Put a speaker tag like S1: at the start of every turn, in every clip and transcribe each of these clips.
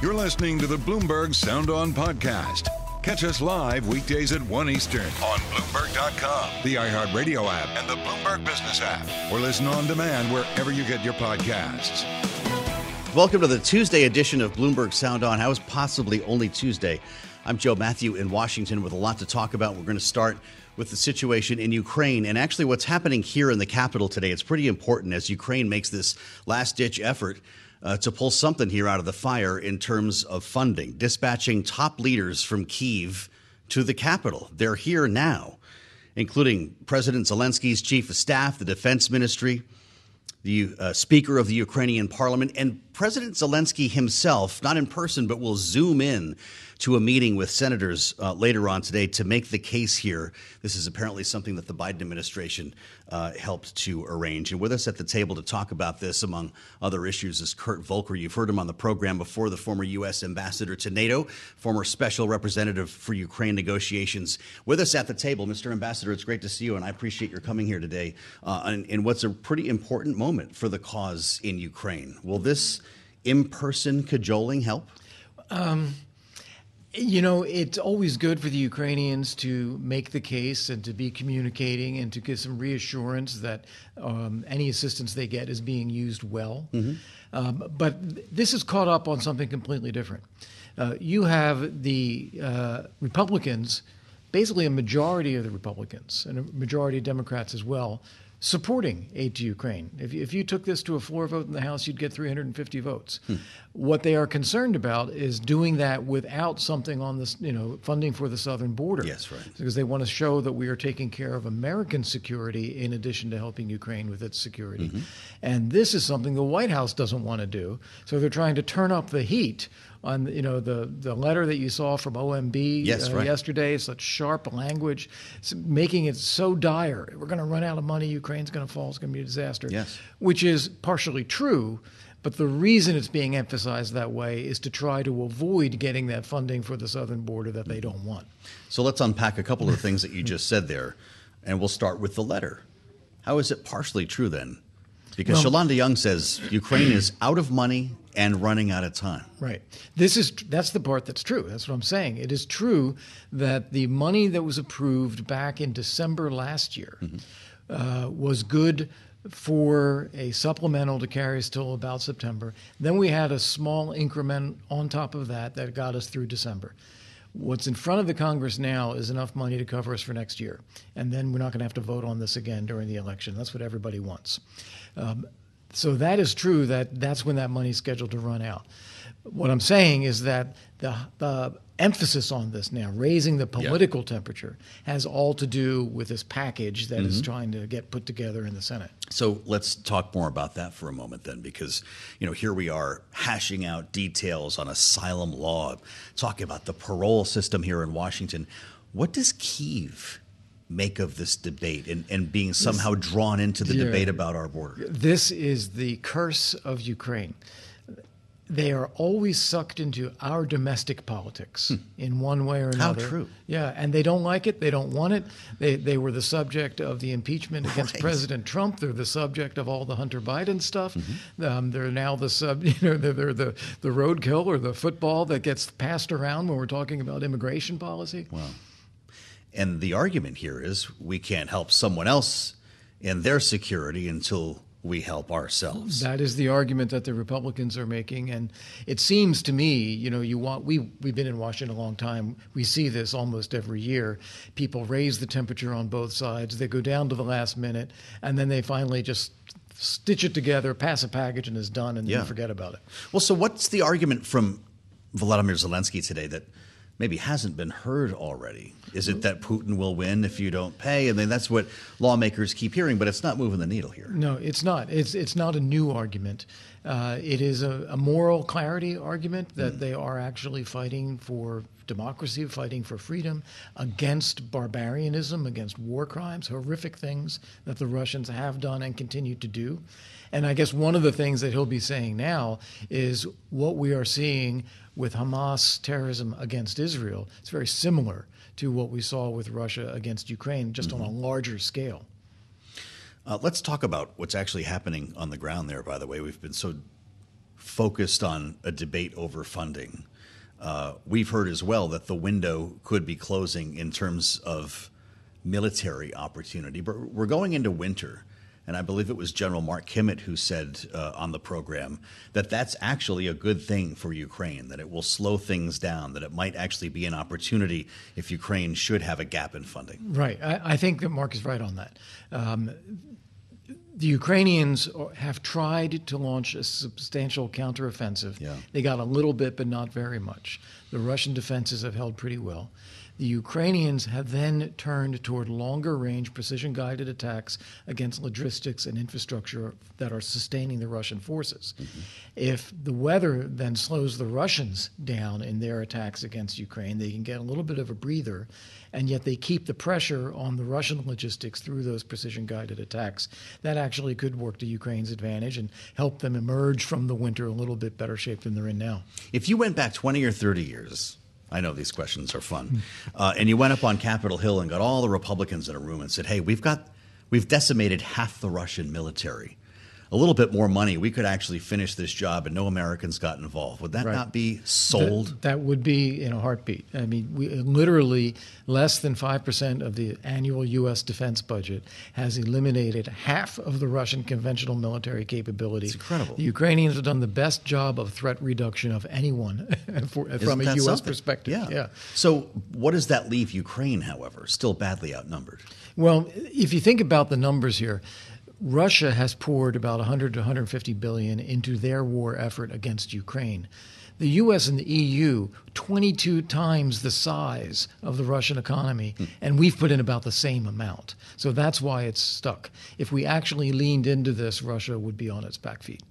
S1: You're listening to the Bloomberg Sound On Podcast. Catch us live weekdays at 1 Eastern on Bloomberg.com, the iHeartRadio app, and the Bloomberg Business app, or listen on demand wherever you get your podcasts.
S2: Welcome to the Tuesday edition of Bloomberg Sound On. How is possibly only Tuesday? I'm Joe Mathieu in Washington with a lot to talk about. We're going to start with the situation in Ukraine and actually what's happening here in the capital today. It's pretty important as Ukraine makes this last ditch effort uh, to pull something here out of the fire in terms of funding, dispatching top leaders from Kiev to the capital. They're here now, including President Zelensky's chief of staff, the defense ministry, the uh, Speaker of the Ukrainian parliament, and President Zelensky himself, not in person, but will zoom in to a meeting with senators uh, later on today to make the case here. This is apparently something that the Biden administration uh, helped to arrange. And with us at the table to talk about this, among other issues, is Kurt Volker. You've heard him on the program before, the former U.S. ambassador to NATO, former special representative for Ukraine negotiations. With us at the table, Mr. Ambassador, it's great to see you, and I appreciate your coming here today uh, in, in what's a pretty important moment for the cause in Ukraine. Will this in person cajoling help? Um,
S3: you know, it's always good for the Ukrainians to make the case and to be communicating and to give some reassurance that um, any assistance they get is being used well. Mm-hmm. Um, but this is caught up on something completely different. Uh, you have the uh, Republicans, basically a majority of the Republicans and a majority of Democrats as well, supporting aid to Ukraine. If, if you took this to a floor vote in the House, you'd get 350 votes. Hmm. What they are concerned about is doing that without something on this, you know, funding for the southern border.
S2: Yes, right.
S3: Because they want to show that we are taking care of American security in addition to helping Ukraine with its security. Mm-hmm. And this is something the White House doesn't want to do. So they're trying to turn up the heat on you know the the letter that you saw from OMB
S2: yes,
S3: uh,
S2: right.
S3: yesterday, such sharp language, making it so dire. We're going to run out of money. Ukraine's going to fall. It's going to be a disaster.
S2: Yes,
S3: which is partially true. But the reason it's being emphasized that way is to try to avoid getting that funding for the southern border that they don't want.
S2: So let's unpack a couple of things that you just said there, and we'll start with the letter. How is it partially true then? Because well, Shalanda Young says Ukraine is out of money and running out of time.
S3: Right. This is that's the part that's true. That's what I'm saying. It is true that the money that was approved back in December last year mm-hmm. uh, was good for a supplemental to carry us till about September. Then we had a small increment on top of that that got us through December. What's in front of the Congress now is enough money to cover us for next year. And then we're not going to have to vote on this again during the election. That's what everybody wants. Um, so that is true that that's when that money is scheduled to run out. What I'm saying is that the, the emphasis on this now, raising the political temperature, has all to do with this package that mm-hmm. is trying to get put together in the Senate.
S2: So let's talk more about that for a moment then, because you know here we are hashing out details on asylum law, talking about the parole system here in Washington. What does Kiev make of this debate and, and being somehow drawn into the yeah, debate about our border?
S3: This is the curse of Ukraine. They are always sucked into our domestic politics hmm. in one way or another.
S2: How true.
S3: Yeah, and they don't like it. They don't want it. They, they were the subject of the impeachment against right. President Trump. They're the subject of all the Hunter Biden stuff. Mm-hmm. Um, they're now the sub, you know, they're, they're the the roadkill or the football that gets passed around when we're talking about immigration policy.
S2: Wow. And the argument here is we can't help someone else in their security until we help ourselves.
S3: That is the argument that the Republicans are making, and it seems to me, you know, you want we we've been in Washington a long time. We see this almost every year. People raise the temperature on both sides. They go down to the last minute, and then they finally just stitch it together, pass a package, and is done, and yeah. forget about it.
S2: Well, so what's the argument from Volodymyr Zelensky today that? maybe hasn't been heard already? Is it that Putin will win if you don't pay? And mean, that's what lawmakers keep hearing, but it's not moving the needle here.
S3: No, it's not. It's it's not a new argument. Uh, it is a, a, moral clarity argument that
S2: mm.
S3: they are actually fighting for democracy, fighting for freedom, against barbarianism, against war crimes, horrific things that the Russians have done and continue to do. And I guess one of the things that he'll be saying now is what we are seeing with Hamas terrorism against Israel. It's very similar to what we saw with Russia against Ukraine, just mm-hmm. on a mm-hmm. larger scale.
S2: Uh, let's talk about what's actually happening on the ground there, by the way. We've been so focused on a debate over funding. Uh, we've heard as well that the window could be closing in terms of military opportunity. But we're going into winter. And I believe it was General Mark Kimmitt who said uh, on the program that that's actually a good thing for Ukraine, that it will slow things down, that it might actually be an opportunity if Ukraine should have a gap in funding.
S3: Right. I, I think that Mark is right on that. Um, the Ukrainians have tried to launch a substantial counteroffensive.
S2: Yeah.
S3: They got a little bit, but not very much. The Russian defenses have held pretty well. The Ukrainians have then turned toward longer range precision guided attacks against logistics and infrastructure that are sustaining the Russian forces. Mm-hmm. If the weather then slows the Russians down in their attacks against Ukraine, they can get a little bit of a breather, and yet they keep the pressure on the Russian logistics through those precision guided attacks. That actually could work to Ukraine's advantage and help them emerge from the winter a little bit better shape than they're in now.
S2: If you went back 20 or 30 years, I know these questions are fun. Uh, and you went up on Capitol Hill and got all the Republicans in a room and said, "Hey, we've got, we've decimated half the Russian military a little bit more money, we could actually finish this job and no Americans got involved. Would that right. not be sold?
S3: That, that, would be in a heartbeat. I mean, we literally less than 5% of the annual U.S. defense budget has eliminated half of the Russian conventional military capability.
S2: It's incredible.
S3: The Ukrainians have done the best job of threat reduction of anyone for, from a U.S.
S2: Something?
S3: perspective.
S2: Yeah. yeah. So, what does that leave Ukraine, however, still badly outnumbered?
S3: Well, if you think about the numbers here, Russia has poured about 100 to 150 billion into their war effort against Ukraine. The US and the EU, 22 times the size of the Russian economy, hmm. and we've put in about the same amount. So that's why it's stuck. If we actually leaned into this, Russia would be on its back feet.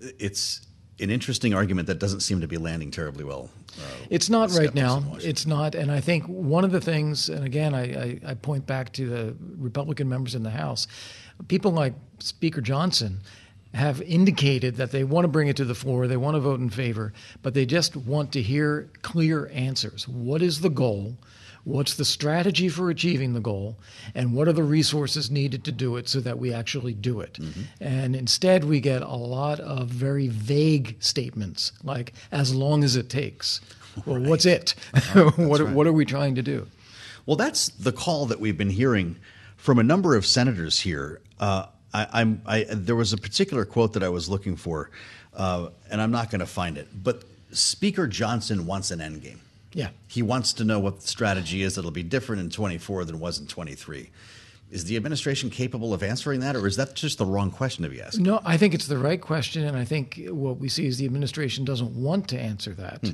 S2: It's an interesting argument that doesn't seem to be landing terribly well.
S3: Uh, it's not right now. It's not. And I think one of the things, and again, I, I, I, point back to the Republican members in the House, people like Speaker Johnson have indicated that they want to bring it to the floor, they want to vote in favor, but they just want to hear clear answers. What is the goal? What's the strategy for achieving the goal? And what are the resources needed to do it so that we actually do it? Mm-hmm. And instead, we get a lot of very vague statements like, as long as it takes. Well, right. what's it? what, right. what are we trying to do?
S2: Well, that's the call that we've been hearing from a number of senators here. Uh, I, am there was a particular quote that I was looking for, uh, and I'm not going to find it. But Speaker Johnson wants an endgame.
S3: Yeah.
S2: He wants to know what the strategy is that'll be different in 24 than it was in 23. Is the administration capable of answering that, or is that just the wrong question to be asked?
S3: No, I think it's the right question, and I think what we see is the administration doesn't want to answer that hmm.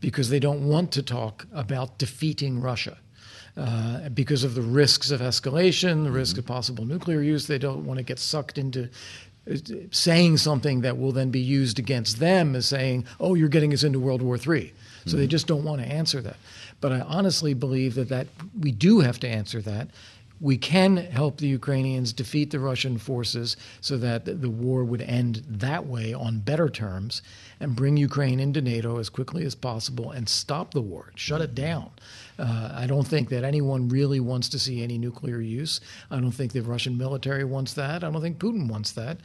S3: because they don't want to talk about defeating Russia. Uh, because of the risks of escalation, the mm-hmm. risk of possible nuclear use, they don't want to get sucked into uh, saying something that will then be used against them as saying, "Oh, you're getting us into World War III." So mm-hmm. they just don't want to answer that. But I honestly believe that, that we do have to answer that. We can help the Ukrainians defeat the Russian forces so that the war would end that way on better terms and bring Ukraine into NATO as quickly as possible and stop the war, shut it down. Uh, I don't think that anyone really wants to see any nuclear use. I don't think the Russian military wants that. I don't think Putin wants that.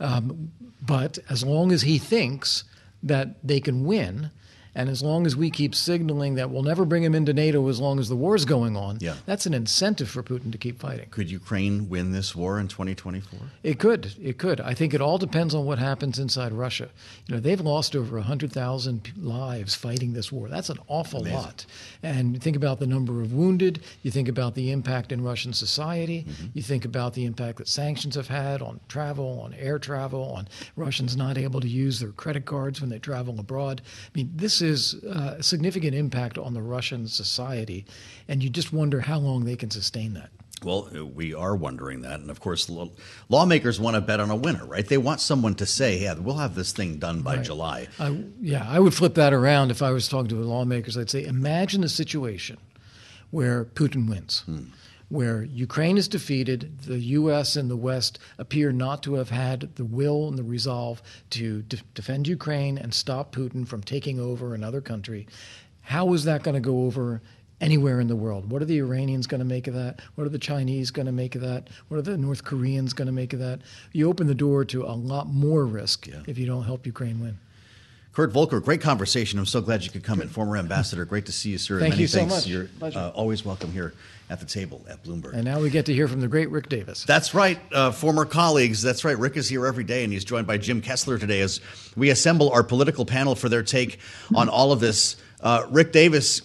S3: Um, but as long as he thinks that they can win, and as long as we keep signaling that we'll never bring him into NATO as long as the war's going on,
S2: yeah.
S3: that's an incentive for Putin to keep fighting.
S2: Could Ukraine win this war in 2024?
S3: It could. It could. I think it all depends on what happens inside Russia. You know, they've lost over 100,000 lives fighting this war. That's an awful Amazing. lot. And think about the number of wounded. You think about the impact in Russian society. Mm-hmm. You think about the impact that sanctions have had on travel, on air travel, on Russians not able to use their credit cards when they travel abroad. I mean, this is uh, a significant impact on the Russian society, and you just wonder how long they can sustain that.
S2: Well, we are wondering that. And of course, lawmakers want to bet on a winner, right? They want someone to say, yeah, we'll have this thing done by right. July.
S3: I, yeah, I would flip that around if I was talking to the lawmakers. I'd say, imagine a situation where Putin wins. Hmm. Where Ukraine is defeated, the U.S. and the West appear not to have had the will and the resolve to de- defend Ukraine and stop Putin from taking over another country. How is that going to go over anywhere in the world. What are the Iranians going to make of that? What are the Chinese going to make of that? What are the North Koreans going to make of that? You open the door to a lot more risk yeah. if you don't help Ukraine win.
S2: Kurt Volker, great conversation. I'm so glad you could come in. Former ambassador, great to see you, sir.
S3: Thank
S2: Many
S3: you
S2: so thanks.
S3: much.
S2: You're uh, always welcome here at the table at Bloomberg.
S3: And now we get to hear from the great Rick Davis.
S2: That's right, uh, former colleagues. That's right. Rick is here every day, and he's joined by Jim Kessler today as we assemble our political panel for their take on all of this. Uh, Rick Davis,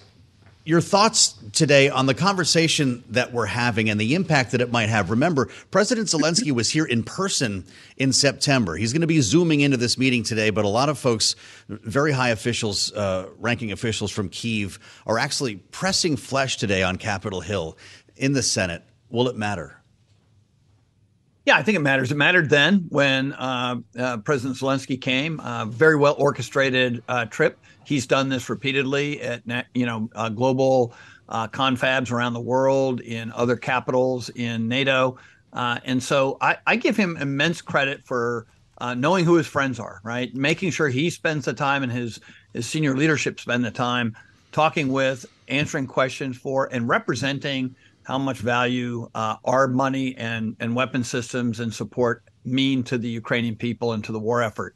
S2: your thoughts today on the conversation that we're having and the impact that it might have. Remember, President Zelensky was here in person in September. He's going to be zooming into this meeting today, but a lot of folks, very high officials, uh, ranking officials from Kiev, are actually pressing flesh today on Capitol Hill in the Senate. Will it matter?
S4: Yeah, I think it matters. It mattered then when uh, uh, President Zelensky came. Uh, very well orchestrated uh, trip. He's done this repeatedly at you know uh, global uh, confabs around the world, in other capitals, in NATO, and so I, I, give him immense credit for knowing who his friends are. Right, making sure he spends the time and his his senior leadership spend the time talking with, answering questions for, and representing how much value uh, our money and, and weapon systems and support mean to the Ukrainian people and to the war effort.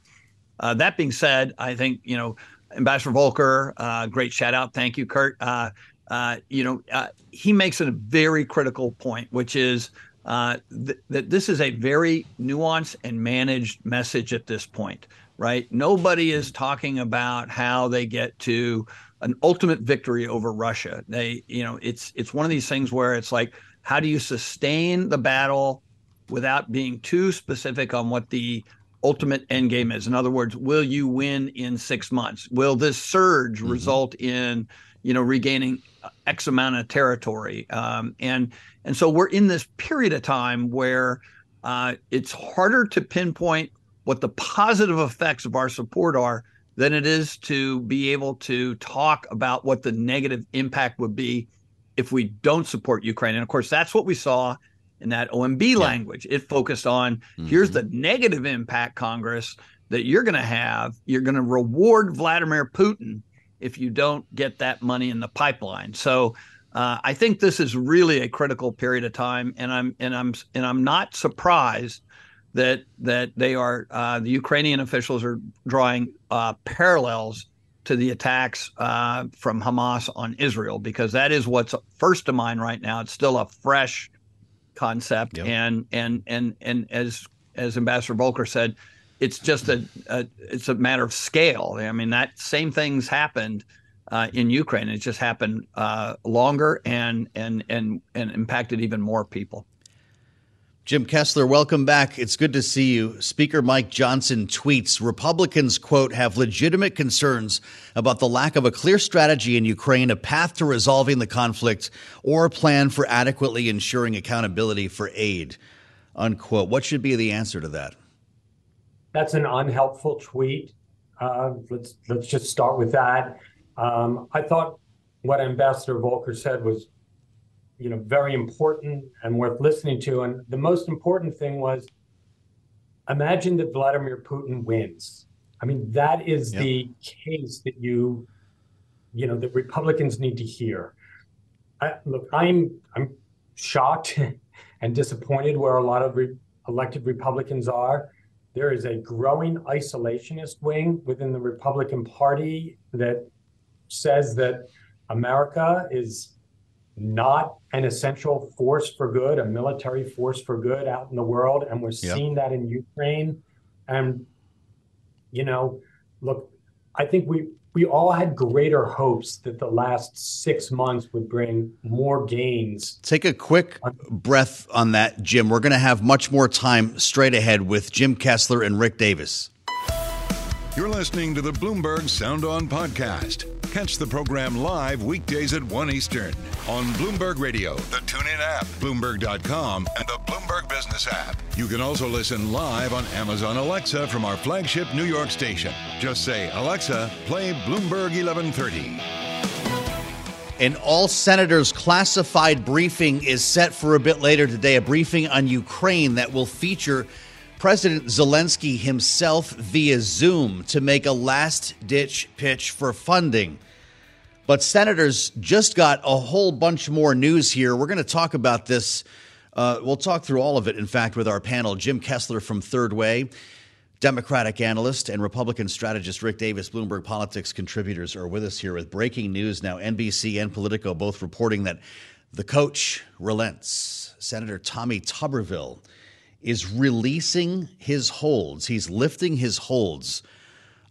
S4: Uh, that being said, I think, you know, Ambassador Volker, uh, great shout out. Thank you, Kurt. Uh, uh, you know, uh, he makes a very critical point, which is th- that this is a very nuanced and managed message at this point, right? Nobody is talking about how they get to an ultimate victory over Russia. They, you know, it's it's one of these things where it's like, how do you sustain the battle without being too specific on what the ultimate end game is? In other words, will you win in six months? Will this surge mm-hmm. result in, you know, regaining X amount of territory? Um, and and so we're in this period of time where uh, it's harder to pinpoint what the positive effects of our support are than it is to be able to talk about what the negative impact would be if we don't support Ukraine. And of course, that's what we saw in that OMB yeah. language. It focused on mm-hmm. here's the negative impact, Congress, that you're going to have. You're going to reward Vladimir Putin if you don't get that money in the pipeline. So uh, I think this is really a critical period of time, and I'm and I'm and I'm not surprised that that they are uh, the Ukrainian officials are drawing uh, parallels to the attacks uh, from Hamas on Israel because that is what's first to mind right now. It's still a fresh concept, yep. and and and and as as Ambassador Volker said, it's just a, a, it's a matter of scale. I mean that same things happened. Uh, in Ukraine, it just happened uh, longer and and and and impacted even more people.
S2: Jim Kessler, welcome back. It's good to see you. Speaker Mike Johnson tweets Republicans, quote, have legitimate concerns about the lack of a clear strategy in Ukraine, a path to resolving the conflict, or a plan for adequately ensuring accountability for aid, unquote. What should be the answer to that?
S5: That's an unhelpful tweet. Uh, let's let's just start with that. Um, I thought what Ambassador Volker said was you know, very important and worth listening to. And the most important thing was imagine that Vladimir Putin wins. I mean, that is yep. the case that you, you know, that Republicans need to hear. I, look, I'm I'm shocked and disappointed where a lot of re- elected Republicans are. There is a growing isolationist wing within the Republican Party that says that America is not an essential force for good, a military force for good out in the world. And we're yep. seeing that in Ukraine. And, you know, look, I think we, we all had greater hopes that the last six months would bring more gains.
S2: Take a quick breath on that, Jim. We're going to have much more time straight ahead with Jim Kessler and Rick Davis.
S1: You're listening to the Bloomberg Sound On podcast. Catch the program live weekdays at 1 Eastern on Bloomberg Radio, the TuneIn app, Bloomberg.com, and the Bloomberg Business app. You can also listen live on Amazon Alexa from our flagship New York station. Just say, Alexa, play Bloomberg 1130.
S2: An all senators classified briefing is set for a bit later today, a briefing on Ukraine that will feature President Zelensky himself via Zoom to make a last ditch pitch for funding. But senators just got a whole bunch more news here. We're going to talk about this. Uh, we'll talk through all of it, in fact, with our panel. Jim Kessler from Third Way, Democratic analyst, and Republican strategist Rick Davis, Bloomberg Politics contributors, are with us here with breaking news now. NBC and Politico both reporting that the coach relents. Senator Tommy Tuberville is releasing his holds. He's lifting his holds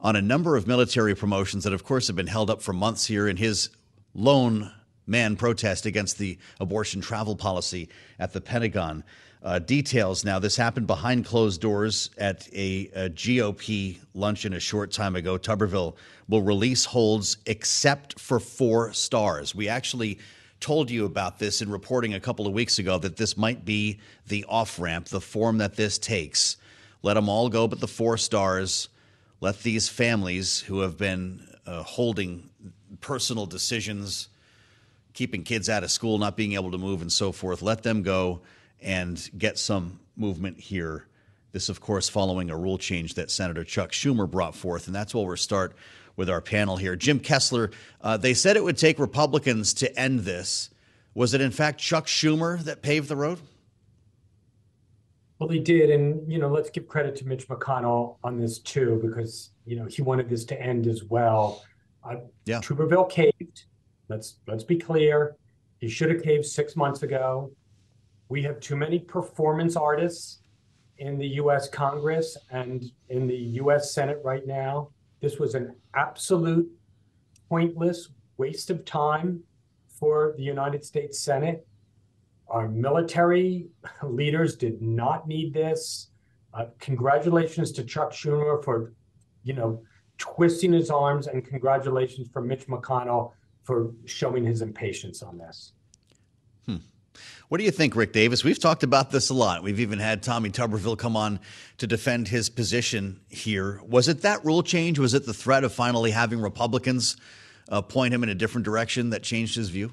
S2: on a number of military promotions that, of course, have been held up for months here in his lone man protest against the abortion travel policy at the Pentagon. Uh, details now. This happened behind closed doors at a, a, GOP luncheon a short time ago. Tuberville will release holds except for four stars. We actually told you about this in reporting a couple of weeks ago that this might be the off ramp, the form that this takes. Let them all go but the four stars. Let these families who have been uh, holding personal decisions, keeping kids out of school, not being able to move, and so forth, let them go and get some movement here. This, of course, following a rule change that Senator Chuck Schumer brought forth. And that's where we'll start with our panel here. Jim Kessler, uh, they said it would take Republicans to end this. Was it, in fact, Chuck Schumer that paved the road?
S5: Well, they did. And, you know, let's give credit to Mitch McConnell on this, too, because, you know, he wanted this to end as well. Uh, yeah. Tuberville caved. Let's let's be clear. He should have caved six months ago. We have too many performance artists in the U.S. Congress and in the U.S. Senate right now this was an absolute pointless waste of time for the United States Senate. Our military leaders did not need this. Uh, congratulations to Chuck Schumer for, you know, twisting his arms, and congratulations for Mitch McConnell for showing his impatience on this.
S2: What do you think, Rick Davis? We've talked about this a lot. We've even had Tommy Tuberville come on to defend his position here. Was it that rule change? Was it the threat of finally having Republicans uh, point him in a different direction that changed his view?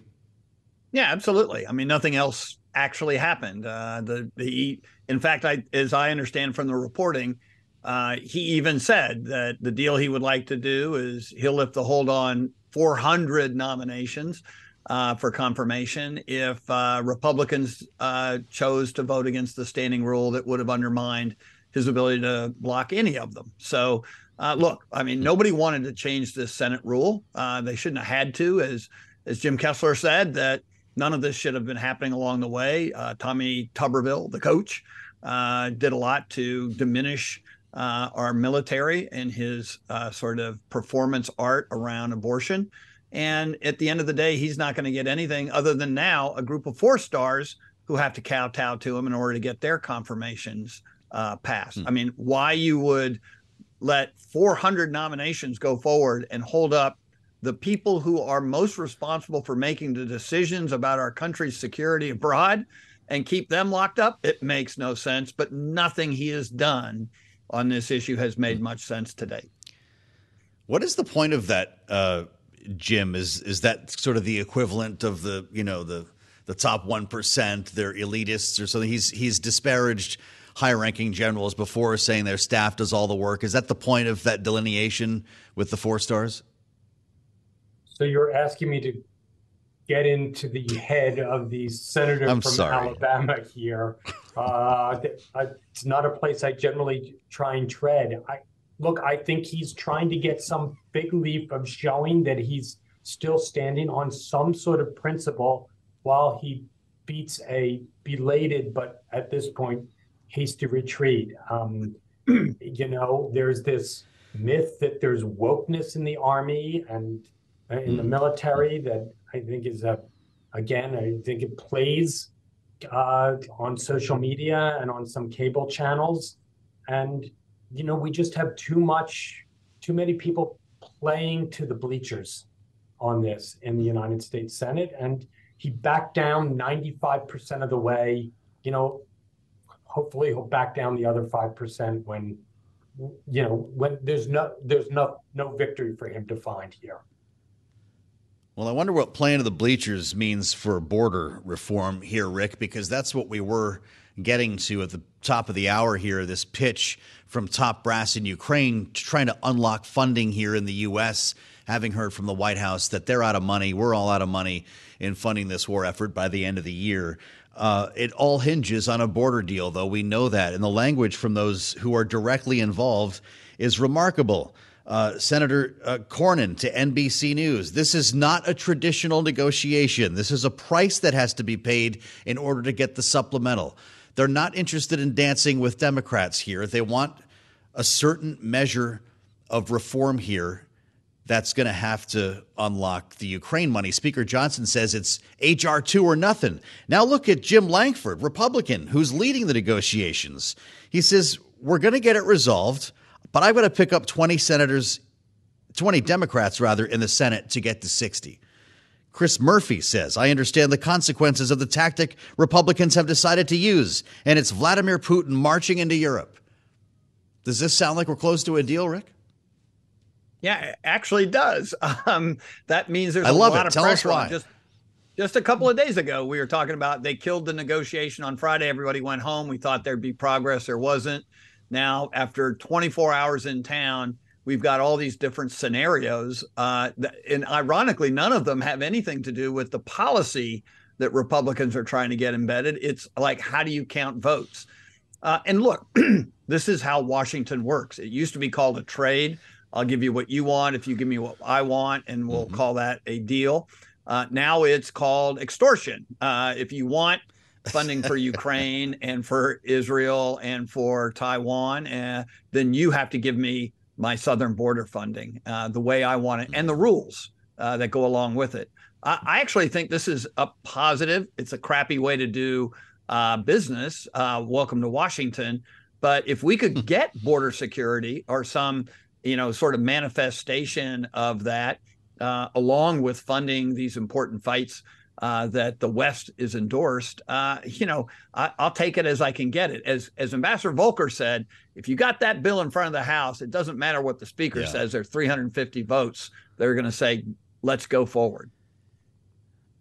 S4: Yeah, absolutely. I mean, nothing else actually happened. Uh, the the in fact, I as I understand from the reporting, uh, he even said that the deal he would like to do is he'll lift the hold on 400 nominations uh, for confirmation if uh, Republicans uh, chose to vote against the standing rule that would have undermined his ability to block any of them. So, uh, look, I mean, nobody wanted to change this Senate rule. Uh, they shouldn't have had to, as as Jim Kessler said, that none of this should have been happening along the way. Uh, Tommy Tuberville, the coach, did a lot to diminish. our military and his sort of performance art around abortion. And at the end of the day, he's not going to get anything other than now a group of four stars who have to kowtow to him in order to get their confirmations uh, passed. Hmm. I mean, why you would let 400 nominations go forward and hold up the people who are most responsible for making the decisions about our country's security abroad and keep them locked up, it makes no sense. But nothing he has done on this issue has made hmm. much sense today.
S2: What is the point of that? Uh Jim? Is is that sort of the equivalent of the you know the the top one percent? They're elitists or something. He's he's disparaged high ranking generals before, saying their staff does all the work. Is that the point of that delineation with the four stars?
S5: So you're asking me to get into the head of the senator I'm from sorry. Alabama here. Uh, it's not a place I generally try and tread. I, look, I think he's trying to get some big leap of showing that he's still standing on some sort of principle while he beats a belated, but at this point, hasty retreat. Um, you know, there's this myth that there's wokeness in the army and uh, in the hmm. military that I think is a, again, I think it plays uh, on social media and on some cable channels. And you know, we just have too much too many people playing to the bleachers on this in the United States Senate, and he backed down 95% of the way. You know, hopefully he'll back down the other 5% when you know when there's no there's no no victory for him to find here.
S2: Well, I wonder what playing to the bleachers means for border reform here, Rick, because that's what we were getting to at the top of the hour here. This pitch from top brass in Ukraine trying to unlock funding here in the U.S. Having heard from the White House that they're out of money, we're all out of money in funding this war effort by the end of the year. Uh, it all hinges on a border deal, though we know that, and the language from those who are directly involved is remarkable uh, Senator uh, Cornyn to NBC News. This is not a traditional negotiation. This is a price that has to be paid in order to get the supplemental. They're not interested in dancing with Democrats here. They want a certain measure of reform here that's going to have to unlock the Ukraine money. Speaker Johnson says it's H.R. 2 or nothing. Now look at Jim Lankford, Republican, who's leading the negotiations. He says, We're going to get it resolved. But I've got to pick up 20 senators, 20 Democrats rather, in the Senate to get to 60. Chris Murphy says, I understand the consequences of the tactic Republicans have decided to use, and it's Vladimir Putin marching into Europe. Does this sound like we're close to a deal, Rick?
S4: Yeah, it actually does. Um, that means there's
S2: I
S4: a
S2: love
S4: lot
S2: it.
S4: of
S2: Tell us why.
S4: Just, just a couple of days ago, we were talking about they killed the negotiation on Friday. Everybody went home. We thought there'd be progress. There wasn't. Now, after 24 hours in town, we've got all these different scenarios. Uh, and ironically, none of them have anything to do with the policy that Republicans are trying to get embedded. It's like, how do you count votes? Uh, and look, this is how Washington works. It used to be called a trade. I'll give you what you want if you give me what I want, and we'll mm-hmm. call that a deal. Uh, now it's called extortion. Uh, if you want funding for Ukraine and for Israel and for Taiwan, uh, then you have to give me my southern border funding uh, the way I want it and the rules uh, that go along with it. I, I, actually think this is a positive. It's a crappy way to do uh, business. Uh, welcome to Washington. But if we could get border security or some, you know, sort of manifestation of that, uh, along with funding these important fights uh, that the West is endorsed, uh, you know, I, will take it as I can get it. As as Ambassador Volker said, if you got that bill in front of the House, it doesn't matter what the Speaker yeah. says. There's 350 votes. They're going to say, "Let's go forward."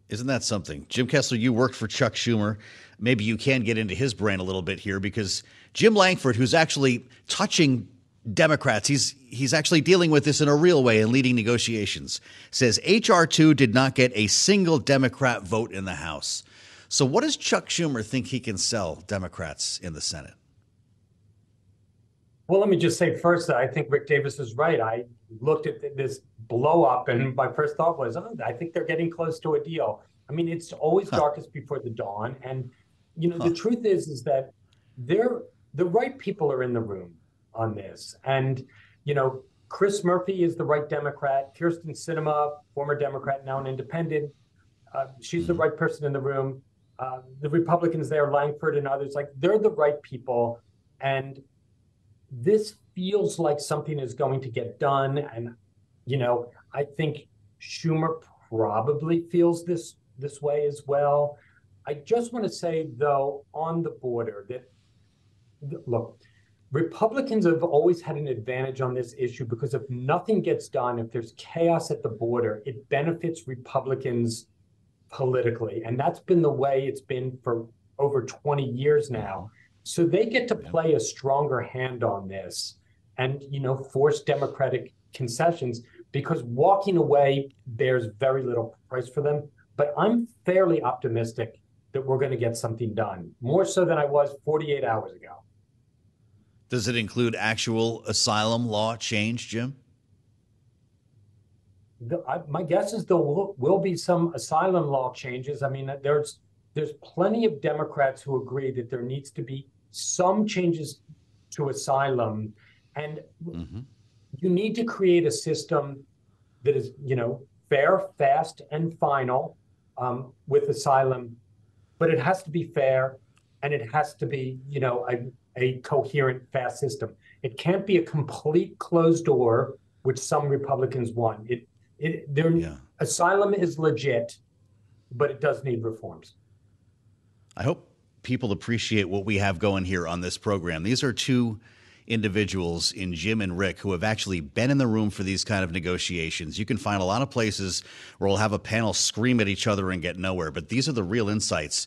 S2: Isn't that something, Jim Kessler? You worked for Chuck Schumer. Maybe you can get into his brain a little bit here because Jim Lankford, who's actually touching Democrats, he's he's actually dealing with this in a real way and leading negotiations. Says HR two did not get a single Democrat vote in the House. So what does Chuck Schumer think he can sell Democrats in the Senate?
S5: Well, let me just say first that I think Rick Davis is right. I looked at this blow up, and my first thought was, oh, I think they're getting close to a deal. I mean, it's always huh. darkest before the dawn, and you know huh. the truth is, is that they're the right people are in the room on this. And, you know, Chris Murphy is the right Democrat. Kyrsten Sinema, former Democrat, now an independent. Uh, she's the mm-hmm. right person in the room. Uh, the Republicans there, Lankford and others, like they're the right people. And this feels like something is going to get done. And, you know, I think Schumer probably feels this this way as well. I just want to say, though, on the border, that look, Republicans have always had an advantage on this issue because if nothing gets done, if there's chaos at the border, it benefits Republicans politically. And that's been the way it's been for over 20 years now. So they get to play a stronger hand on this and, you know, force Democratic concessions because walking away bears very little price for them. But I'm fairly optimistic that we're going to get something done, more so than I was 48 hours ago.
S2: Does it include actual asylum law change, Jim?
S5: The, I, my guess is there will, will, be some asylum law changes. I mean, there's there's plenty of Democrats who agree that there needs to be some changes to asylum, and mm-hmm. you need to create a system that is, you know, fair, fast, and final um, with asylum, but it has to be fair, and it has to be, you know, a, a coherent, fast system. It can't be a complete closed door which some Republicans want. It, it, their
S2: Yeah.
S5: asylum is legit, but it does need reforms.
S2: I hope people appreciate what we have going here on this program. These are two individuals in Jim and Rick who have actually been in the room for these kind of negotiations. You can find a lot of places where we'll have a panel scream at each other and get nowhere, but these are the real insights.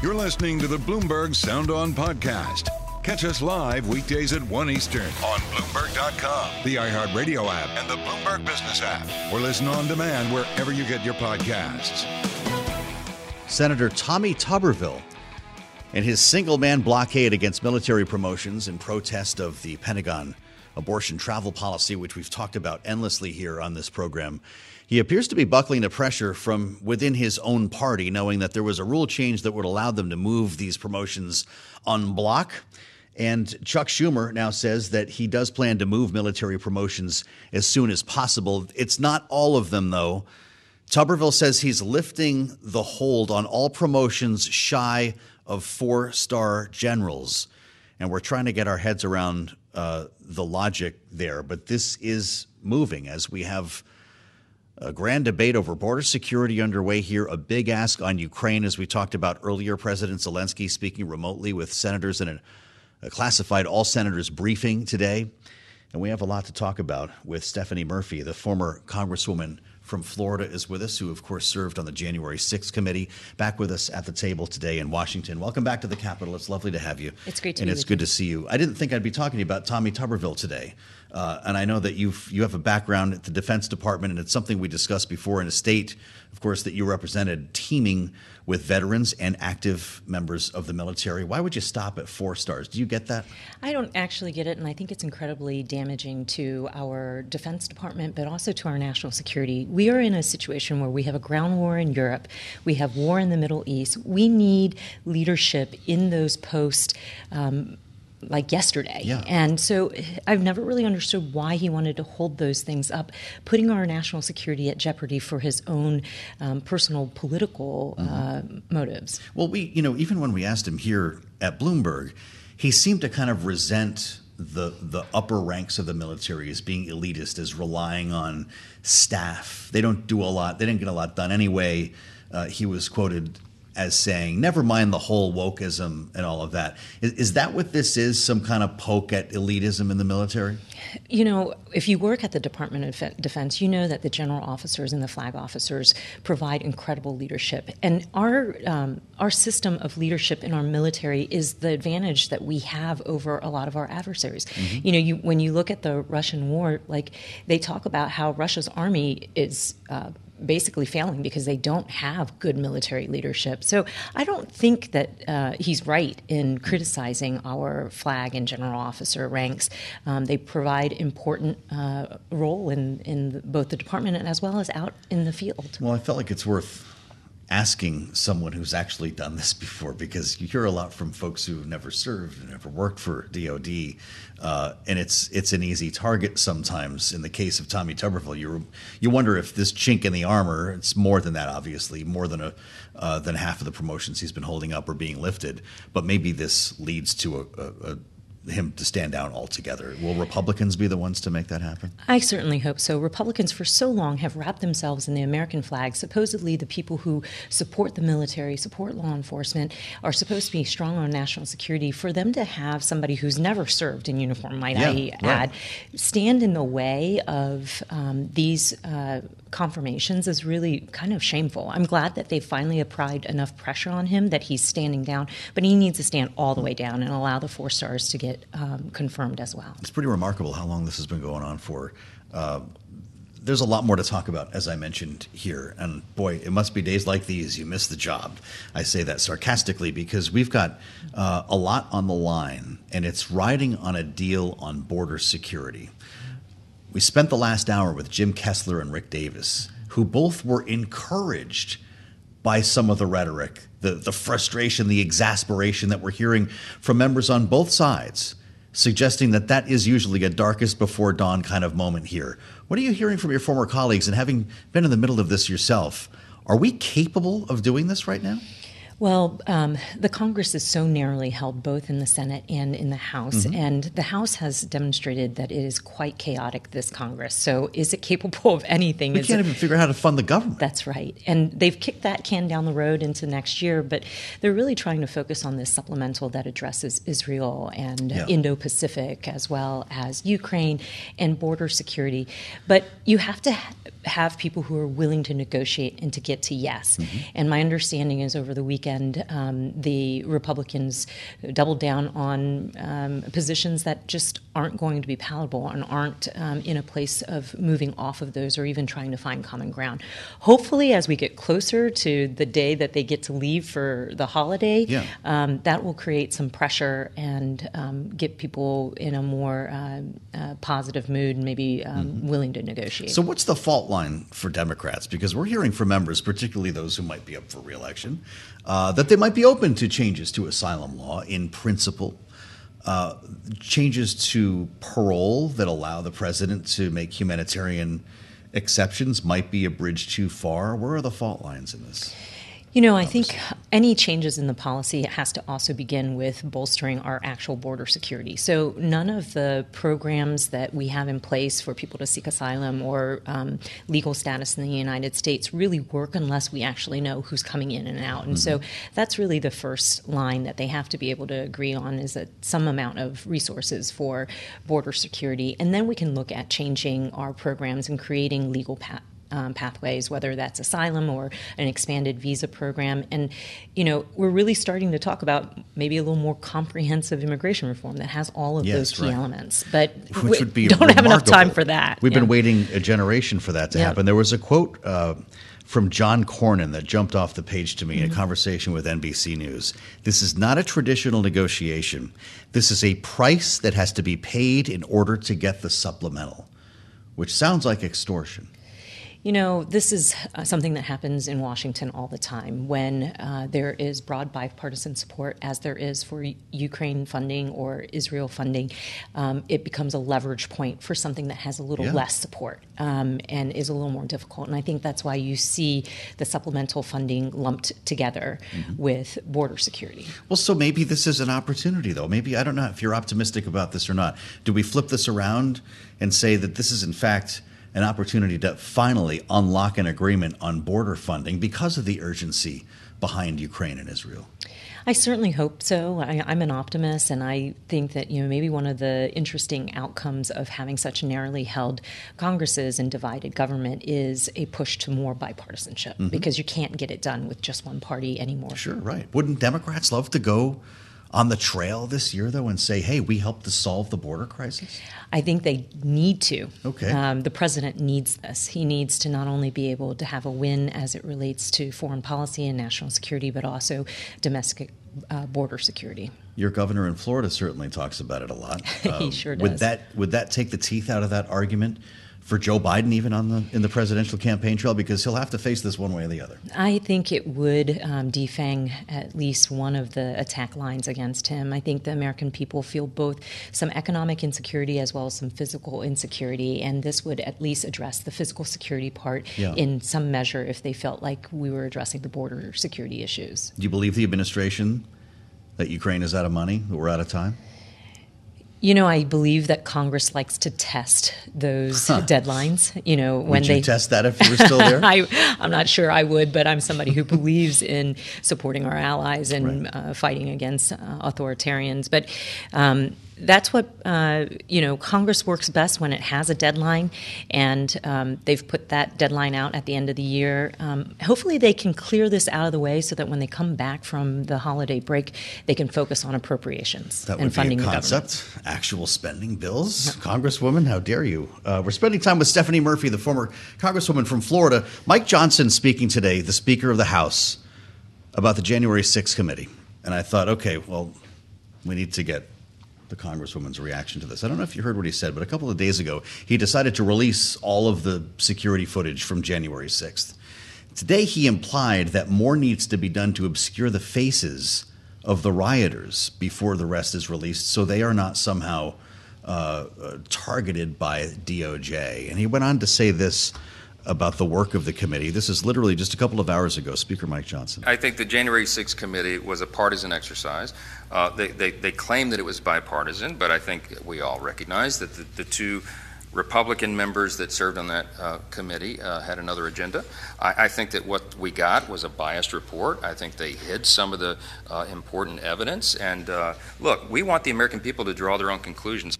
S1: You're listening to the Bloomberg Sound On Podcast. Catch us live weekdays at 1 Eastern on Bloomberg.com, the iHeartRadio app, and the Bloomberg Business app, or listen on demand wherever you get your podcasts.
S2: Senator Tommy Tuberville and his single man blockade against military promotions in protest of the Pentagon abortion travel policy, which we've talked about endlessly here on this program. He appears to be buckling to pressure from within his own party, knowing that there was a rule change that would allow them to move these promotions on block. And Chuck Schumer now says that he does plan to move military promotions as soon as possible. It's not all of them, though. Tuberville says he's lifting the hold on all promotions shy of four star generals. And we're trying to get our heads around uh, the logic there. But this is moving as we have a grand debate over border security underway here. A big ask on Ukraine, as we talked about earlier. President Zelensky speaking remotely with senators in a, a classified all senators briefing today. And we have a lot to talk about with Stephanie Murphy, the former Congresswoman from Florida, is with us, who, of course, served on the January 6th committee. Back with us at the table today in Washington. Welcome back to the Capitol. It's lovely to have you.
S6: It's great to
S2: and it's good
S6: you.
S2: to see you. I didn't think I'd be talking to you about Tommy Tuberville today. Uh, and I know that you've you have a background at the Defense Department, and it's something we discussed before in a state, of course, that you represented, teaming with veterans and active members of the military. Why would you stop at four stars? Do you get that?
S6: I don't actually get it, and I think it's incredibly damaging to our Defense Department, but also to our national security. We are in a situation where we have a ground war in Europe, we have war in the Middle East. We need leadership in those posts. Um, like yesterday.
S2: Yeah.
S6: And so I've never really understood why he wanted to hold those things up, putting our national security at jeopardy for his own um, personal political uh, motives.
S2: Well, we, you know, even when we asked him here at Bloomberg, he seemed to kind of resent the the upper ranks of the military as being elitist, as relying on staff. They don't do a lot. They didn't get a lot done anyway. Uh, he was quoted as saying, "Never mind the whole wokeism and all of that. Is, Is, that what this is? Some kind of poke at elitism in the military?
S6: You know, if you work at the Department of Defense, you know that the general officers and the flag officers provide incredible leadership, and our um, our system of leadership in our military is the advantage that we have over a lot of our adversaries. You know, you when you look at the Russian war, like they talk about how Russia's army is. Uh, basically failing because they don't have good military leadership. So I don't think that uh, he's right in criticizing our flag and general officer ranks. Um, they provide important uh, role in in both the department and as well as out in the field.
S2: Well, I felt like it's worth asking someone who's actually done this before because you hear a lot from folks who've never served and never worked for DoD, uh, and it's it's an easy target sometimes. In the case of Tommy Tuberville, you you wonder if this chink in the armor it's more than that, obviously, more than a uh, than half of the promotions he's been holding up are being lifted, but maybe this leads to a, a, a him to stand down altogether. Will Republicans be the ones to make that happen?
S6: I certainly hope so. Republicans for so long have wrapped themselves in the American flag. Supposedly, the people who support the military, support law enforcement, are supposed to be strong on national security. For them to have somebody who's never served in uniform, might yeah, I right. add, stand in the way of um, these uh, confirmations is really kind of shameful. I'm glad that they finally applied enough pressure on him that he's standing down, but he needs to stand all the way down and allow the four stars to get um, confirmed as well.
S2: It's pretty remarkable how long this has been going on for. Uh, there's a lot more to talk about, as I mentioned here. And boy, it must be days like these you miss the job. I say that sarcastically because we've got uh, a lot on the line, and it's riding on a deal on border security. We spent the last hour with Jim Kessler and Rick Davis, who both were encouraged by some of the rhetoric, the, the frustration, the exasperation that we're hearing from members on both sides, suggesting that that is usually a darkest before dawn kind of moment here. What are you hearing from your former colleagues? And having been in the middle of this yourself, are we capable of doing this right now?
S6: Well, um, the Congress is so narrowly held both in the Senate and in the House, mm-hmm. and the House has demonstrated that it is quite chaotic, this Congress. So, is it capable of anything?
S2: We
S6: is
S2: can't
S6: it,
S2: even figure out how to fund the government.
S6: That's right. And they've kicked that can down the road into next year, but they're really trying to focus on this supplemental that addresses Israel and yeah. Indo Pacific, as well as Ukraine and border security. But you have to have people who are willing to negotiate and to get to yes. Mm-hmm. And my understanding is over the weekend, um, the Republicans doubled down on um, positions that just aren't going to be palatable and aren't um, in a place of moving off of those or even trying to find common ground. Hopefully, as we get closer to the day that they get to leave for the holiday, yeah. Um, that will create some pressure and um, get people in a more uh, uh, positive mood and maybe um, mm-hmm. willing to negotiate.
S2: So, what's the fault line for Democrats? Because we're hearing from members, particularly those who might be up for reelection, uh, that they might be open to changes to asylum law in principle. Uh, changes to parole that allow the president to make humanitarian exceptions might be a bridge too far. Where are the fault lines in this?
S6: You know, I think any changes in the policy has to also begin with bolstering our actual border security. So, none of the programs that we have in place for people to seek asylum or um, legal status in the United States really work unless we actually know who's coming in and out. And mm-hmm. so, that's really the first line that they have to be able to agree on is that some amount of resources for border security. And then we can look at changing our programs and creating legal paths um, pathways, whether that's asylum or an expanded visa program. And, you know, we're really starting to talk about maybe a little more comprehensive immigration reform that has all of yes, those key right. elements. But
S2: Which would be
S6: don't
S2: remarkable.
S6: have enough time for that.
S2: We've yeah. been waiting a generation for that to yeah. happen. There was a quote. Uh, from John Cornyn that jumped off the page to me mm-hmm. in a mm-hmm. conversation with NBC News. This is not a traditional negotiation. This is a price that has to be paid in order to get the supplemental, which sounds like extortion.
S6: You know, this is uh, something that happens in Washington all the time when uh, there is broad bipartisan support, as there is for Ukraine funding or Israel funding. Um, it becomes a leverage point for something that has a little yeah. less support um, and is a little more difficult. And I think that's why you see the supplemental funding lumped together mm-hmm. with border security.
S2: Well, so maybe this is an opportunity, though. Maybe, I don't know if you're optimistic about this or not. Do we flip this around and say that this is, in fact, an opportunity to finally unlock an agreement on border funding because of the urgency behind Ukraine and Israel.
S6: I certainly hope so. I, am an optimist, and I think that you know maybe one of the interesting outcomes of having such narrowly held Congresses and divided government is a push to more bipartisanship mm-hmm. because you can't get it done with just one party anymore.
S2: Sure, right. Wouldn't Democrats love to go on the trail this year, though, and say, hey, we helped to solve the border crisis?
S6: I think they need to.
S2: Okay.
S6: Um, the president needs this. He needs to not only be able to have a win as it relates to foreign policy and national security, but also domestic uh, border security.
S2: Your governor in Florida certainly talks about it a lot.
S6: Um, he sure does.
S2: Would that would that take the teeth out of that argument for Joe Biden, even on the in the presidential campaign trail, because he'll have to face this one way or the other.
S6: I think it would um, defang at least one of the attack lines against him. I think the American people feel both some economic insecurity as well as some physical insecurity, and this would at least address the physical security part yeah. in some measure if they felt like we were addressing the border security issues.
S2: Do you believe the administration that Ukraine is out of money, that we're out of time?
S6: You know, I believe that Congress likes to test those huh. deadlines. You know,
S2: when
S6: would they
S2: test that if you were still there.
S6: I, am not sure I would, but I'm somebody who believes in supporting our allies and right. uh, fighting against uh, authoritarians. But um, that's what uh, you know. Congress works best when it has a deadline, and um, they've put that deadline out at the end of the year. Um, hopefully, they can clear this out of the way so that when they come back from the holiday break, they can focus on appropriations
S2: that
S6: and funding
S2: concept. Actual spending bills, Congresswoman. How dare you? Uh, we're spending time with Stephanie Murphy, the former Congresswoman from Florida. Mike Johnson speaking today, the Speaker of the House, about the January 6th committee, and I thought, okay, well, we need to get the Congresswoman's reaction to this. I don't know if you heard what he said, but a couple of days ago, he decided to release all of the security footage from January 6th. Today, he implied that more needs to be done to obscure the faces of the rioters before the rest is released so they are not somehow uh, uh, targeted by DOJ. And he went on to say this about the work of the committee. This is literally just a couple of hours ago. Speaker Mike Johnson.
S7: I think the January 6th committee was a partisan exercise. Uh, they, they, they claim that it was bipartisan, but I think we all recognize that the, the two Republican members that served on that uh, committee uh, had another agenda. I, I, think that what we got was a biased report. I think they hid some of the uh, important evidence. And uh, look, we want the American people to draw their own conclusions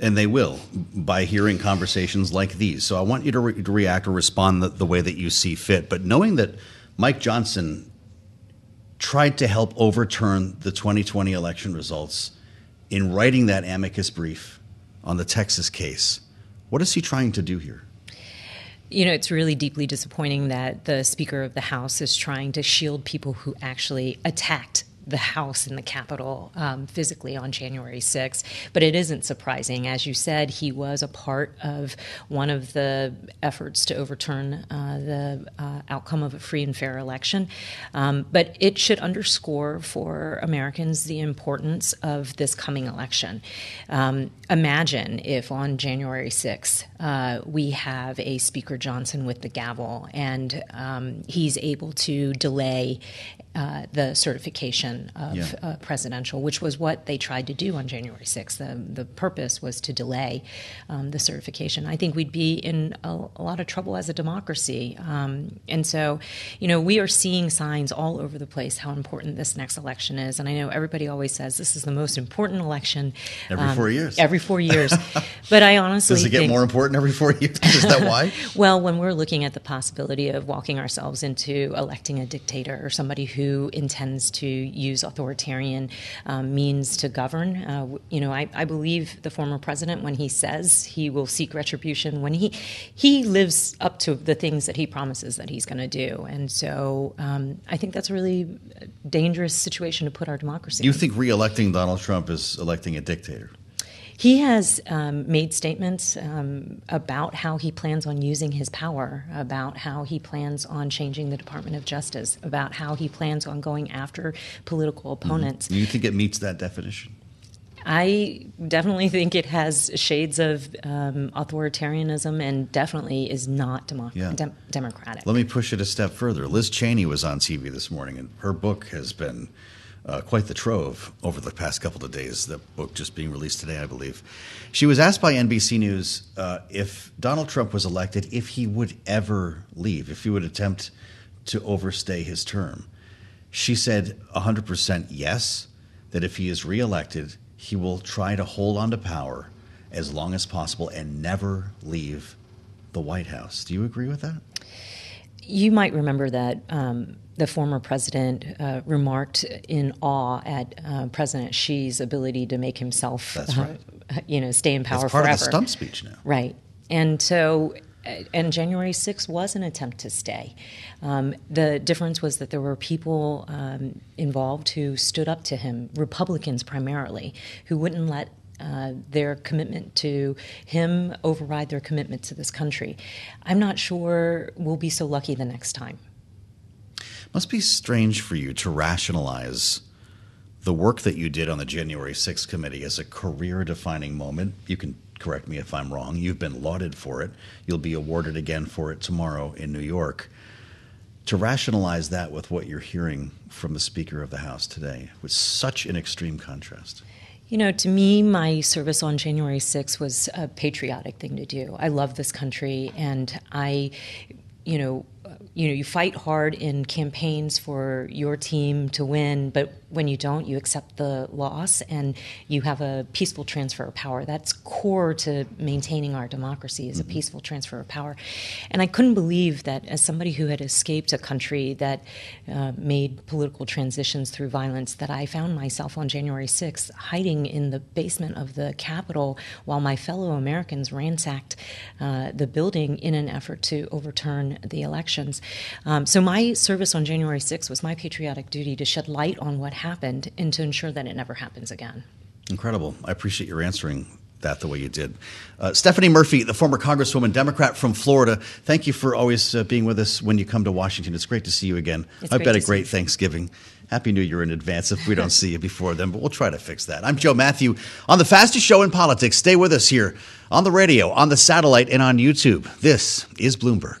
S2: and they will by hearing conversations like these. So I want you to, re- to react or respond the, the, way that you see fit. But knowing that Mike Johnson tried to help overturn the 2020 election results in writing that amicus brief on the Texas case, what is he trying to do here?
S6: You know, it's really deeply disappointing that the Speaker of the House is trying to shield people who actually attacked the House in the Capitol um, physically on January 6th. But it isn't surprising. As you said, he was a part of one of the efforts to overturn uh, the uh, outcome of a free and fair election. Um, but it should underscore for Americans the importance of this coming election. Um, imagine if on January 6th uh, we have a Speaker Johnson with the gavel and um, he's able to delay uh, the certification of yeah. uh, presidential, which was what they tried to do on January 6th. The, the purpose was to delay um, the certification. I think we'd be in a, a lot of trouble as a democracy. Um, and so, you know, we are seeing signs all over the place how important this next election is. And I know everybody always says this is the most important election.
S2: Every um, four years.
S6: Every four years. but I honestly
S2: Does it get
S6: think,
S2: more important every four years? Is that why?
S6: well, when we're looking at the possibility of walking ourselves into electing a dictator or somebody who who intends to use authoritarian um, means to govern. Uh, you know, I, I, believe the former president when he says he will seek retribution when he he lives up to the things that he promises that he's going to do. And so um, I think that's a really dangerous situation to put our democracy.
S2: You
S6: in.
S2: think re-electing Donald Trump is electing a dictator?
S6: He has um, made statements um, about how he plans on using his power, about how he plans on changing the Department of Justice, about how he plans on going after political mm-hmm. opponents.
S2: Mm-hmm. You think it meets that definition?
S6: I definitely think it has shades of um, authoritarianism and definitely is not yeah. de- democratic.
S2: Let me push it a step further. Liz Cheney was on TV this morning, and her book has been uh, quite the trove over the past couple of days. The book just being released today, I believe. She was asked by NBC News uh, if Donald Trump was elected, if he would ever leave, if he would attempt to overstay his term. She said 100% yes, that if he is reelected, he will try to hold on to power as long as possible and never leave the White House. Do you agree with that?
S6: You might remember that um, the former president uh, remarked in awe at uh, President Xi's ability to make himself,
S2: right.
S6: uh, you know, stay in power
S2: It's part
S6: forever.
S2: of the stump speech now.
S6: Right, and so. Uh, and January 6th was an attempt to stay. Um, the difference was that there were people um, involved who stood up to him, Republicans primarily, who wouldn't let uh, their commitment to him override their commitment to this country. I'm not sure we'll be so lucky the next time.
S2: Must be strange for you to rationalize the work that you did on the January 6th committee as a career defining moment. You can correct me if I'm wrong. You've been lauded for it. You'll be awarded again for it tomorrow in New York. To rationalize that with what you're hearing from the Speaker of the House today was such an extreme contrast.
S6: You know, to me, my service on January 6th was a patriotic thing to do. I love this country, and I, you know, you know, you fight hard in campaigns for your team to win, but when you don't, you accept the loss and you have a peaceful transfer of power. That's core to maintaining our democracy is mm-hmm. a peaceful transfer of power. And I couldn't believe that as somebody who had escaped a country that uh, made political transitions through violence, that I found myself on January 6th hiding in the basement of the Capitol while my fellow Americans ransacked uh, the building in an effort to overturn the elections. Um, so my service on January 6th was my patriotic duty to shed light on what happened and to ensure that it never happens again.
S2: Incredible. I appreciate your answering that the way you did. Uh, Stephanie Murphy, the former Congresswoman, Democrat from Florida, thank you for always uh, being with us when you come to Washington. It's great to see you again.
S6: It's
S2: I've got a great Thanksgiving. Happy New Year in advance if we don't see you before then, but we'll try to fix that. I'm Joe Mathieu on the fastest show in politics. Stay with us here on the radio, on the satellite, and on YouTube. This is Bloomberg.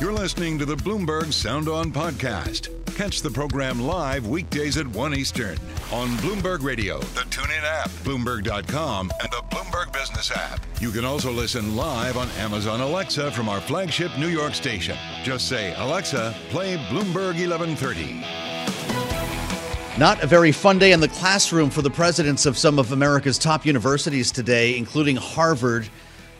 S1: You're listening to the Bloomberg Sound On podcast. Catch the program live weekdays at 1 Eastern on Bloomberg Radio, the TuneIn app, Bloomberg.com, and the Bloomberg Business app. You can also listen live on Amazon Alexa from our flagship New York station. Just say, Alexa, play Bloomberg 1130.
S2: Not a very fun day in the classroom for the presidents of some of America's top universities today, including Harvard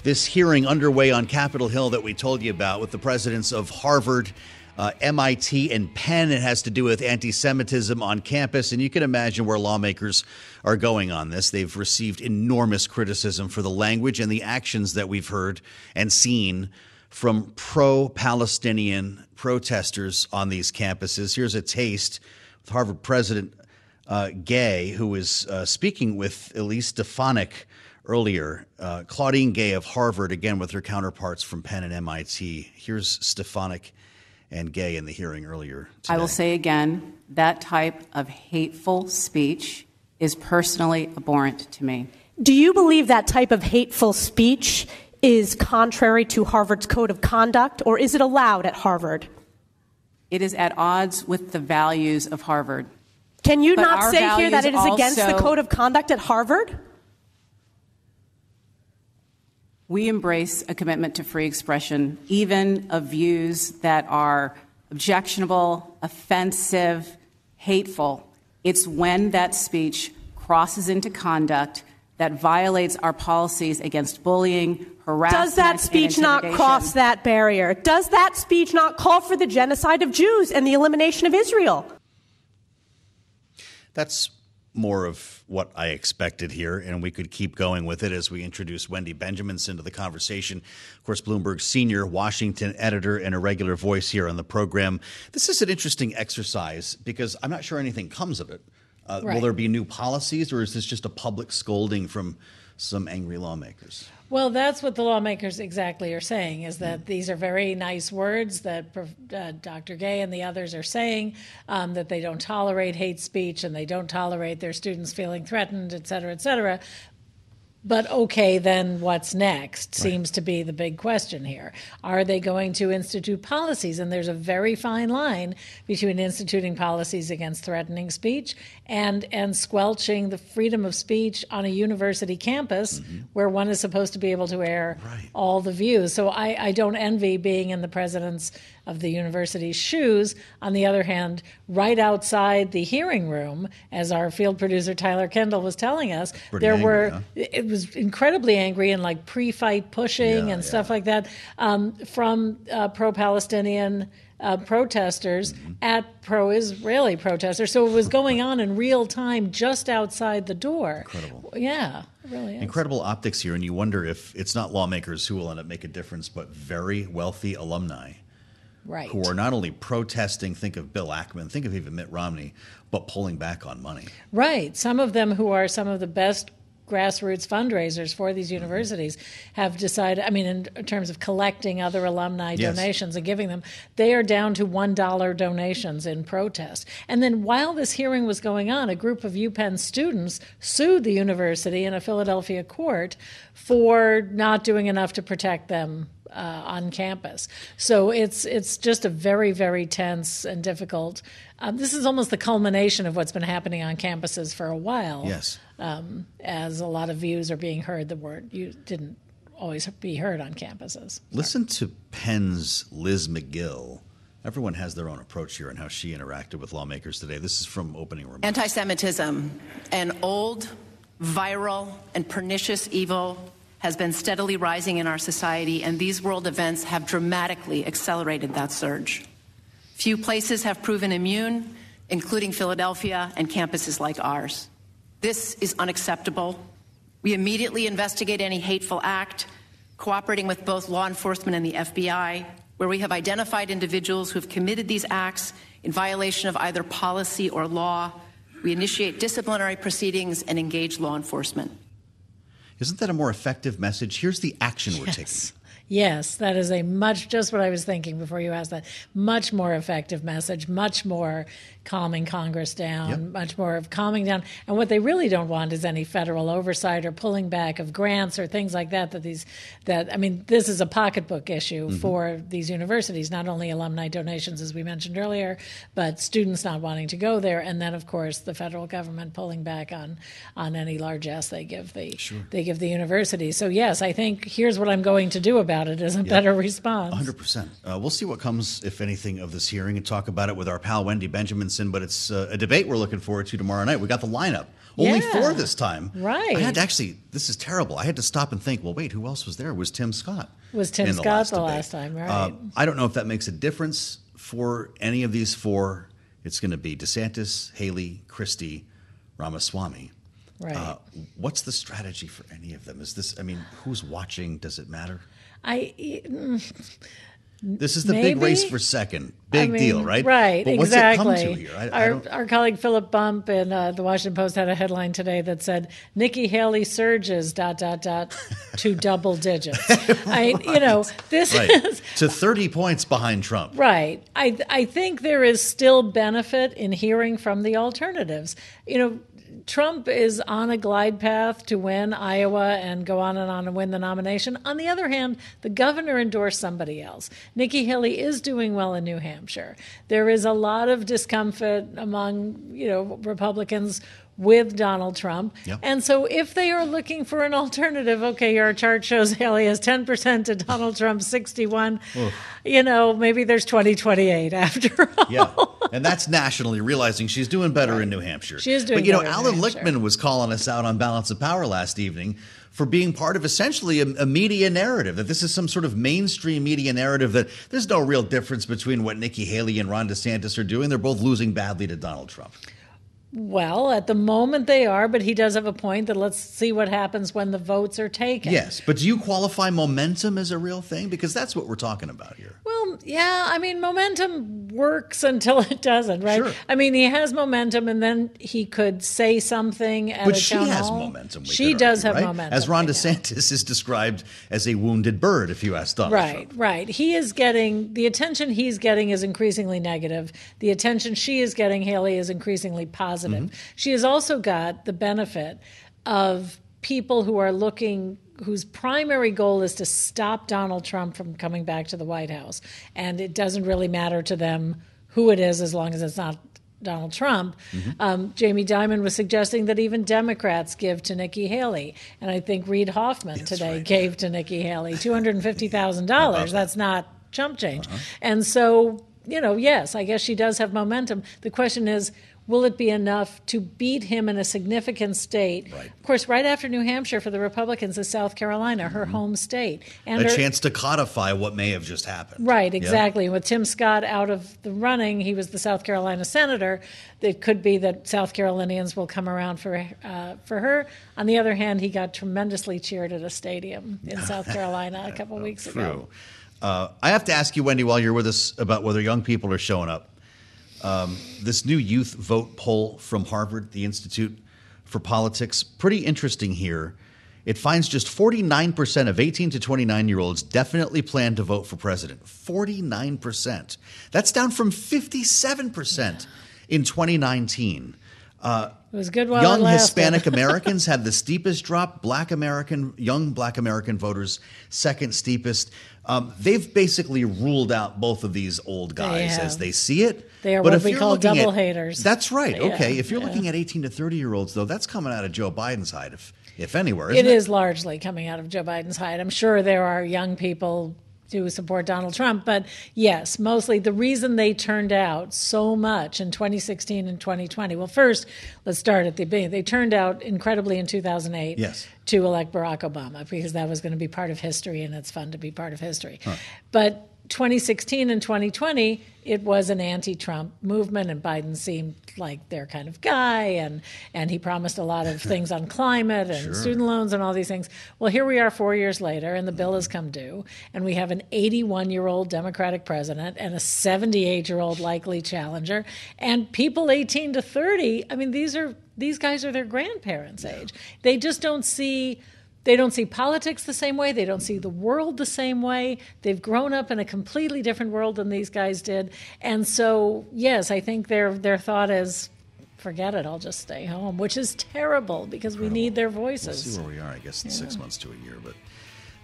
S2: this hearing underway on Capitol Hill that we told you about with the presidents of Harvard, uh, MIT, and Penn. It has to do with anti Semitism on campus. And you can imagine where lawmakers are going on this. They've received enormous criticism for the language and the actions that we've heard and seen from pro Palestinian protesters on these campuses. Here's a taste with Harvard President uh, Gay, who is uh, speaking with Elise Stefanik earlier. Uh, Claudine Gay of Harvard, again with her counterparts from Penn and MIT. Here's Stefanik and Gay in the hearing earlier. Today.
S8: I will say again that type of hateful speech is personally abhorrent to me.
S9: Do you believe that type of hateful speech is contrary to Harvard's code of conduct, or is it allowed at Harvard?
S8: It is at odds with the values of Harvard.
S9: Can you but not say here that it is against the code of conduct at Harvard?
S8: We embrace a commitment to free expression, even of views that are objectionable, offensive, hateful. It's when that speech crosses into conduct that violates our policies against bullying, harassment.
S9: Does that speech not cross that barrier? Does that speech not call for the genocide of Jews and the elimination of Israel?
S2: That's more of what I expected here, and we could keep going with it as we introduce Wendy Benjaminson to the conversation. Of course, Bloomberg's senior Washington editor and a regular voice here on the program. This is an interesting exercise because I'm not sure anything comes of it. Uh,
S10: Right.
S2: Will there be new policies, or is this just a public scolding from some angry lawmakers?
S10: Well, that's what the lawmakers exactly are saying is that these are very nice words that uh, Dr. Gay and the others are saying, um, that they don't tolerate hate speech and they don't tolerate their students feeling threatened, et cetera, et cetera. But okay, then what's next seems to be the big question here. Are they going to institute policies? And there's a very fine line between instituting policies against threatening speech and, and squelching the freedom of speech on a university campus mm-hmm. where one is supposed to be able to air all the views. So I, I don't envy being in the president's of the university's shoes. On the other hand, right outside the hearing room, as our field producer Tyler Kendall was telling us,
S2: Pretty
S10: there
S2: angry,
S10: were
S2: huh?
S10: it was incredibly angry and like pre-fight pushing
S2: Yeah,
S10: and stuff like that um, from uh, pro-Palestinian uh, protesters
S2: Mm-hmm.
S10: at pro-Israeli protesters. So it was going on in real time just outside the door.
S2: Incredible.
S10: Yeah, really is.
S2: Incredible optics here, and you wonder if it's not lawmakers who will end up make a difference, but very wealthy alumni
S10: Right.
S2: who are not only protesting. Think of Bill Ackman, think of even Mitt Romney, but pulling back on money.
S10: Right. Some of them who are some of the best grassroots fundraisers for these mm-hmm. universities have decided, I mean, in terms of collecting other alumni
S11: Yes.
S10: donations and giving them, they are down to $1 donations in protest. And then while this hearing was going on, a group of UPenn students sued the university in a Philadelphia court for not doing enough to protect them uh, on campus. So it's it's just a very very tense and difficult. Um, this is almost the culmination of what's been happening on campuses for a while.
S2: Yes.
S10: Um, as a lot of views are being heard that weren't you didn't always be heard on campuses.
S2: Listen to Penn's Liz Magill. Everyone has their own approach here and how she interacted with lawmakers today. This is from opening remarks.
S12: Anti Semitism, an old, viral, and pernicious evil, has been steadily rising in our society, and these world events have dramatically accelerated that surge. Few places have proven immune, including Philadelphia and campuses like ours. This is unacceptable. We immediately investigate any hateful act, cooperating with both law enforcement and the FBI, where we have identified individuals who have committed these acts in violation of either policy or law. We initiate disciplinary proceedings and engage law enforcement.
S2: Isn't that a more effective message? Here's the action we're taking.
S10: Yes, that is a much just what I was thinking before you asked that. Much more effective message, much more calming Congress down,
S11: Yep.
S10: much more of calming down. And what they really don't want is any federal oversight or pulling back of grants or things like that. That these that I mean, this is a pocketbook issue
S11: Mhm.
S10: for these universities. Not only alumni donations, as we mentioned earlier, but students not wanting to go there, and then of course the federal government pulling back on on any largesse they give the they give the university. So yes, I think here's what I'm going to do about it is a better response.
S2: 100%. Uh, we'll see what comes, if anything, of this hearing and talk about it with our pal Wendy But it's uh, a debate we're looking forward to tomorrow night. We got the lineup. Only
S10: Yeah.
S2: four this time.
S10: Right.
S2: I had to actually, this is terrible. I had to stop and think, well, wait, who else was there? Was Tim Scott.
S10: Was Tim Scott
S2: last
S10: the last time, right?
S2: Uh, I don't know if that makes a difference for any of these four. It's going to be DeSantis, Haley, Christie, Ramaswamy.
S10: Right.
S2: Uh, what's the strategy for any of them? Is this, I mean, who's watching? Does it matter?
S10: I.
S2: This is the big race for second.
S10: I
S2: Big
S10: mean,
S2: deal, right?
S10: Right,
S2: But what's
S10: exactly.
S2: it come to here? I, I
S10: our,
S2: don't,
S10: our colleague Philip Bump in uh, the Washington Post had a headline today that said Nikki Haley surges dot dot dot to double digits. I, you know, this
S2: right.
S10: is
S2: to 30 points behind Trump.
S10: Right. I I think there is still benefit in hearing from the alternatives. You know, Trump is on a glide path to win Iowa and go on and on and win the nomination. On the other hand, the governor endorsed somebody else. Nikki Haley is doing well in New Hampshire. There is a lot of discomfort among, you know, Republicans with Donald Trump.
S11: Yep.
S10: And so if they are looking for an alternative, okay, our chart shows Haley has 10% to Donald Trump 61
S2: Oof.
S10: you know, maybe there's 2028 after all.
S2: Yeah. And that's nationally realizing she's doing better in New Hampshire.
S10: She is doing
S2: But you know, Alan Lichtman was calling us out on Balance of Power last evening for being part of essentially a, a media narrative that this is some sort of mainstream media narrative that there's no real difference between what Nikki Haley and Ron DeSantis are doing. They're both losing badly to Donald Trump.
S10: Well, at the moment they are, but he does have a point that let's see what happens when the votes are taken.
S2: Yes, but do you qualify momentum as a real thing? Because that's what we're talking about here.
S10: Well, yeah, I mean, momentum works until it doesn't, right?
S2: Sure.
S10: I mean, he has momentum, and then he could say something at
S2: But she has
S10: hall.
S2: momentum.
S10: She
S2: could
S10: does
S2: argue,
S10: have
S2: right?
S10: momentum.
S2: As Ron. DeSantis is described as a wounded bird, if you ask Donald
S10: Right, right. He is getting the attention he's getting is increasingly negative. The attention she is getting, Haley, is increasingly positive.
S2: Mm-hmm.
S10: She has also got the benefit of people who are looking whose primary goal is to stop Donald Trump from coming back to the White House. And it doesn't really matter to them who it is as long as it's not Donald Trump. Um, Jamie Dimon was suggesting that even Democrats give to Nikki Haley. And I think Reid Hoffman today gave to Nikki Haley $250,000. That's not chump change. And so, you know, yes, I guess she does have momentum. The question is, will it be enough to beat him in a significant state? Of course, right after New Hampshire for the Republicans is South Carolina, her home state. And
S2: a
S10: her-
S2: chance to codify what may have just happened.
S10: Right, exactly. With Tim Scott out of the running, he was the South Carolina senator. It could be that South Carolinians will come around for uh, for her. On the other hand, he got tremendously cheered at a stadium in South Carolina a couple weeks ago.
S2: True. Uh, I have to ask you, Wendy, while you're with us, about whether young people are showing up. Um, this new youth vote poll from Harvard, the Institute for Politics, pretty interesting here. It finds just 49% of 18 to 29 year olds definitely plan to vote for president. 49%. That's down from 57% in 2019. Uh,
S10: It was good while
S2: young. Hispanic Americans had the steepest drop. Black American, young Black American voters, second steepest. Um, they've basically ruled out both of these old guys as they see it.
S10: They are
S2: But
S10: what
S2: if
S10: we call double
S2: at-
S10: haters.
S2: That's right.
S10: Yeah,
S2: okay, if you're
S10: yeah.
S2: looking at 18 to 30 year olds, though, that's coming out of Joe Biden's side, if if anywhere.
S10: It
S2: it
S10: is largely coming out of Joe Biden's hide. I'm sure there are young people who support Donald Trump, but yes, mostly the reason they turned out so much in 2016 and 2020. Well, first, let's start at the beginning. They turned out incredibly in 2008
S2: Yes.
S10: To elect Barack Obama because that was going to be part of history, and it's fun to be part of history. But 2016 and 2020, it was an anti-Trump movement, and Biden seemed like their kind of guy, and and he promised a lot of things on climate and
S11: Sure.
S10: student loans and all these things. Well, here we are four years later, and the bill has come due, and we have an 81-year-old Democratic president and a 78-year-old likely challenger, and people 18 to 30. I mean, these are these guys are their grandparents' age. They just don't see. They don't see politics the same way. They don't see the world the same way. They've grown up in a completely different world than these guys did. And so, yes, I think their their thought is, forget it. I'll just stay home, which is terrible because we need their
S2: We'll
S10: voices.
S2: see where we are, I guess, in six months to a year. But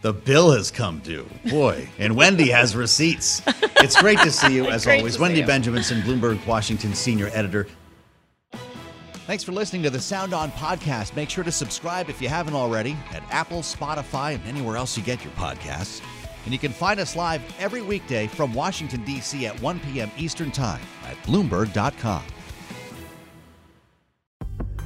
S2: the bill has come due. Boy, and Wendy has receipts. It's great to see you, as always. Wendy. Benjaminson, Bloomberg Washington senior editor. Thanks for listening to the Sound On podcast. Make sure to subscribe if you haven't already at Apple, Spotify, and anywhere else you get your podcasts. And you can find us live every weekday from Washington, D.C. at 1 p.m. Eastern Time at Bloomberg.com.